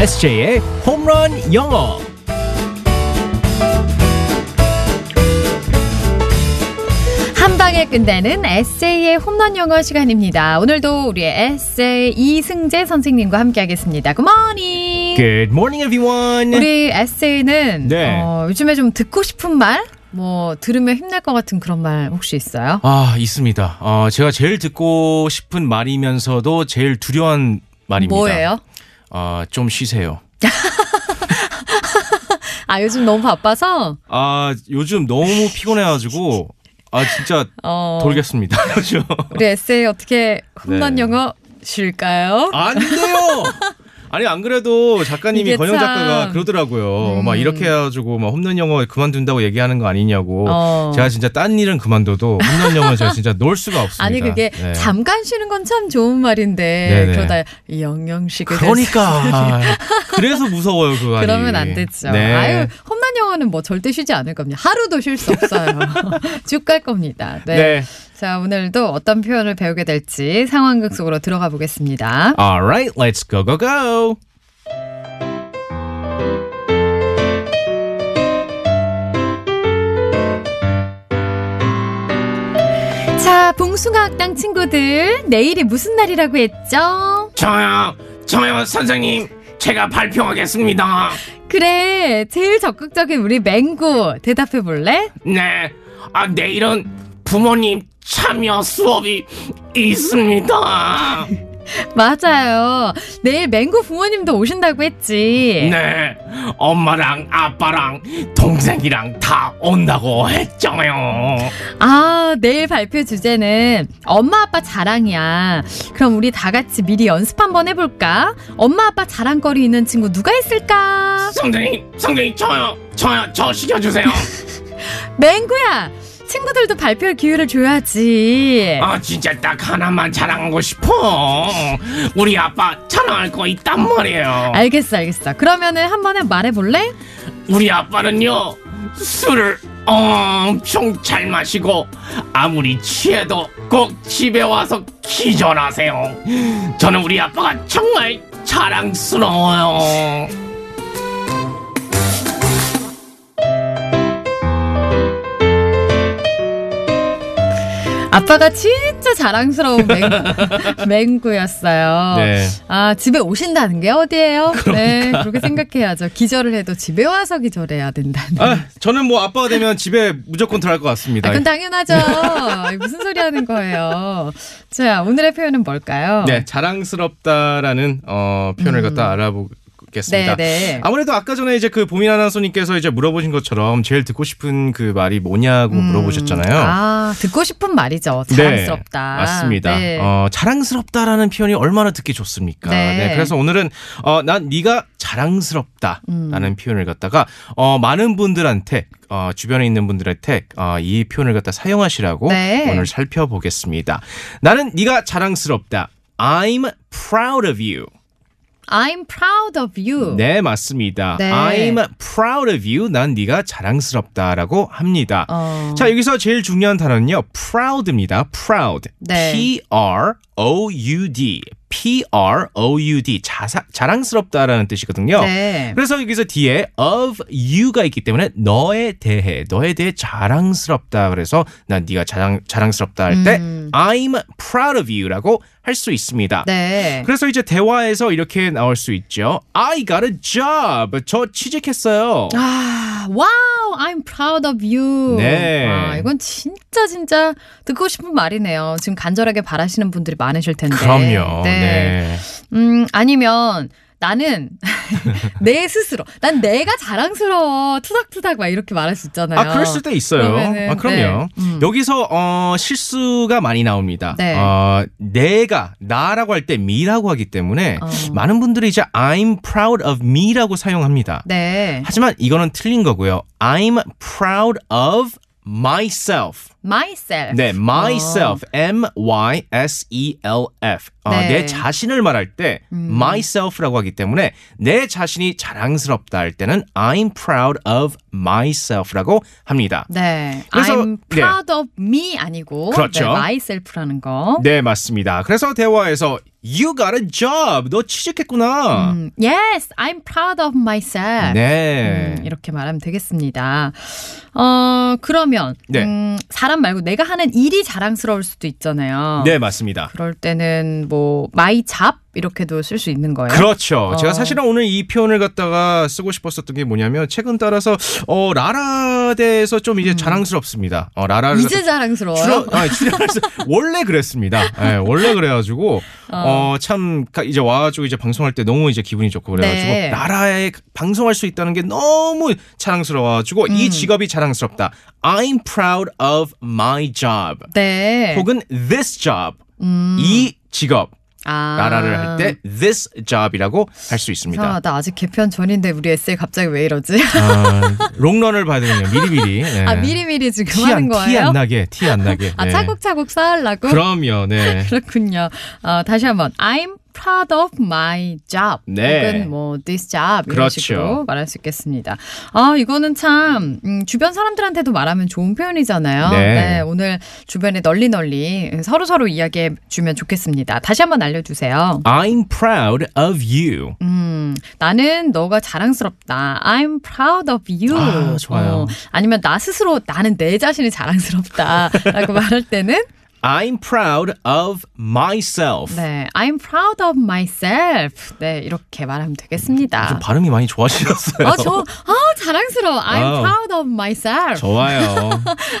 SJ의 홈런 영어. 한 방에 끝내는 에세이의 홈런 영어 시간입니다. 오늘도 우리의 에세이 이승재 선생님과 함께하겠습니다. 굿모닝. Good morning, everyone. 우리 에세이는 네. 어, 요즘에 좀 듣고 싶은 말, 뭐 들으면 힘날 것 같은 그런 말 혹시 있어요? 아, 있습니다. 어, 제가 제일 듣고 싶은 말이면서도 제일 두려운 말입니다. 뭐예요? 어, 좀 쉬세요. 아 요즘 너무 바빠서 아, 요즘 너무 피곤해가지고, 아, 진짜 어, 돌겠습니다. 그죠? 우리 에세이 어떻게 홈런 네. 영어 쉴까요? 안 돼요! 아니, 안 그래도 작가님이, 권영 참. 작가가 그러더라고요. 음. 막 이렇게 해가지고, 막 홈런 영어 그만둔다고 얘기하는 거 아니냐고. 어. 제가 진짜 딴 일은 그만둬도 홈런 영어 제가 진짜 놀 수가 없습니다. 아니 그게 네. 잠깐 쉬는 건 참 좋은 말인데 네네. 그러다 영영식을 그러니까 아, 그래서 무서워요 그 말이. 그러면 안 되죠. 네. 아유, 홈 런 영어는 뭐 절대 쉬지 않을 겁니다. 하루도 쉴 수 없어요. 쭉 갈 겁니다. 네. 네. 자, 오늘도 어떤 표현을 배우게 될지 상황극 속으로 들어가 보겠습니다. Alright, let's go go go. 자, 봉숭아 학당 친구들, 내일이 무슨 날이라고 했죠? 저요, 저요, 선생님. 제가 발표하겠습니다. 그래, 제일 적극적인 우리 맹구 대답해 볼래? 네. 아, 내일은 부모님 참여 수업이 있습니다. 맞아요. 내일 맹구 부모님도 오신다고 했지. 네. 엄마랑 아빠랑 동생이랑 다 온다고 했잖아요. 아, 내일 발표 주제는 엄마 아빠 자랑이야. 그럼 우리 다 같이 미리 연습 한번 해볼까? 엄마 아빠 자랑거리 있는 친구 누가 있을까? 선생님, 선생님, 저요, 저요, 저 시켜주세요. 맹구야! 친구들도 발표할 기회를 줘야지. 아, 진짜 딱 하나만 자랑하고 싶어. 우리 아빠 자랑할 거 있단 말이에요. 알겠어, 알겠어. 그러면은 한 번에 말해볼래? 우리 아빠는요 술을 엄청 잘 마시고 아무리 취해도 꼭 집에 와서 기절하세요. 저는 우리 아빠가 정말 자랑스러워요. 아빠가 진짜 자랑스러운 맹, 맹구 였어요. 네. 아, 집에 오신다는 게 어디예요? 네, 그렇게 생각해야죠. 기절을 해도 집에 와서 기절해야 된다는. 아, 저는 뭐 아빠가 되면 집에 무조건 들어갈 것 같습니다. 아, 그건 당연하죠. 무슨 소리 하는 거예요. 자, 오늘의 표현은 뭘까요? 네, 자랑스럽다라는 어, 표현을 갖다 알아보 겠습니다. 네, 네. 아무래도 아까 전에 이제 그 보민 아나운서님께서 이제 물어보신 것처럼 제일 듣고 싶은 그 말이 뭐냐고 물어보셨잖아요. 아, 듣고 싶은 말이죠. 자랑스럽다. 네, 맞습니다. 네. 어, 자랑스럽다라는 표현이 얼마나 듣기 좋습니까? 네. 그래서 오늘은 어, 난 네가 자랑스럽다라는 음. 표현을 갖다가 어, 많은 분들한테 어, 주변에 있는 분들한테 어, 이 표현을 갖다 사용하시라고 네. 오늘 살펴보겠습니다. 나는 네가 자랑스럽다. I'm proud of you. I'm proud of you. 네, 맞습니다. 네. I'm proud of you. 난 네가 자랑스럽다라고 합니다. 어. 자, 여기서 제일 중요한 단어는요. proud입니다. proud. 네. P R O U D. P R O U D. 자사, 자랑스럽다라는 뜻이거든요. 네. 그래서 여기서 뒤에 of you가 있기 때문에 너에 대해 너에 대해 자랑스럽다 그래서 난 네가 자랑 자랑스럽다 할때 음. I'm proud of you라고 할 수 있습니다. 네. 그래서 이제 대화에서 이렇게 나올 수 있죠. I got a job. 저 취직했어요. 아, 와우, I'm proud of you. 네. 아, 이건 진짜 진짜 듣고 싶은 말이네요. 지금 간절하게 바라시는 분들이 많으실 텐데. 그럼요. 네. 음, 아니면 나는 내 스스로, 난 내가 자랑스러워, 투닥투닥 막 이렇게 말할 수 있잖아요. 아, 그럴 수도 있어요. 그러면은, 아, 그럼요. 네. 음. 여기서 어, 실수가 많이 나옵니다. 네. 어, 내가 나라고 할 때 me라고 하기 때문에 어. 많은 분들이 이제 I'm proud of me라고 사용합니다. 네. 하지만 이거는 틀린 거고요. I'm proud of myself. myself. 네, myself, M Y S E L F. 어, 네. 내 자신을 말할 때 myself라고 하기 때문에 내 자신이 자랑스럽다 할 때는 I'm proud of myself라고 합니다. 네. 그래서- I'm 네. proud of me 아니고 그렇죠. 네, myself라는 거. 네, 맞습니다. 그래서 대화에서 You got a job. 너 취직했구나. 음, yes, I'm proud of myself. 네. 음, 이렇게 말하면 되겠습니다. 어, 그러면 네. 음, 사람 말고 내가 하는 일이 자랑스러울 수도 있잖아요. 네, 맞습니다. 그럴 때는 뭐 my job 이렇게도 쓸 수 있는 거예요. 그렇죠. 어. 제가 사실은 오늘 이 표현을 갖다가 쓰고 싶었었던 게 뭐냐면 최근 따라서 어 라라 대해서 좀 이제 자랑스럽습니다. 어 라라를 음. 이제 자랑스러워요. 아니, 출연해서 원래 그랬습니다. 예, 원래 그래가지고 어 참 이제 와가지고 이제 방송할 때 너무 이제 기분이 좋고 그래가지고 네. 나라에 방송할 수 있다는 게 너무 자랑스러워가지고 음. 이 직업이 자랑스럽다. I'm proud of my job. 네. 혹은 this job. 음. 이 직업. 아. 나라를 할 때 this job이라고 할 수 있습니다. 이상하다. 아직 개편 전인데 우리 에세이 갑자기 왜 이러지? 아, 롱런을 봐야 되겠네요. 미리미리. 네. 아 미리미리 지금 티 하는 안, 거예요? 티 안 나게, 티 안 나게. 아 네. 차곡차곡 쌓으려고? 그럼요, 네. 그렇군요. 어, 다시 한번 I'm proud of my job. 네. 혹은 뭐 this job 이런 그렇죠. 식으로 말할 수 있겠습니다. 아 이거는 참 음, 주변 사람들한테도 말하면 좋은 표현이잖아요. 네. 오늘 주변에 널리 널리 서로 서로 이야기해 주면 좋겠습니다. 다시 한번 알려주세요. I'm proud of you. 음, 나는 너가 자랑스럽다. I'm proud of you. 아, 좋아요. 어, 아니면 나 스스로 나는 내 자신이 자랑스럽다라고 말할 때는 I'm proud of myself. 네, I'm proud of myself. 네, 이렇게 말하면 되겠습니다. 좀 발음이 많이 좋아지셨어요. 아, 저, 아, 자랑스러워. I'm wow. proud of myself. 좋아요.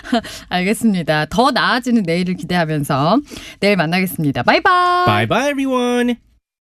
알겠습니다. 더 나아지는 내일을 기대하면서 내일 만나겠습니다. 바이바이. bye bye everyone.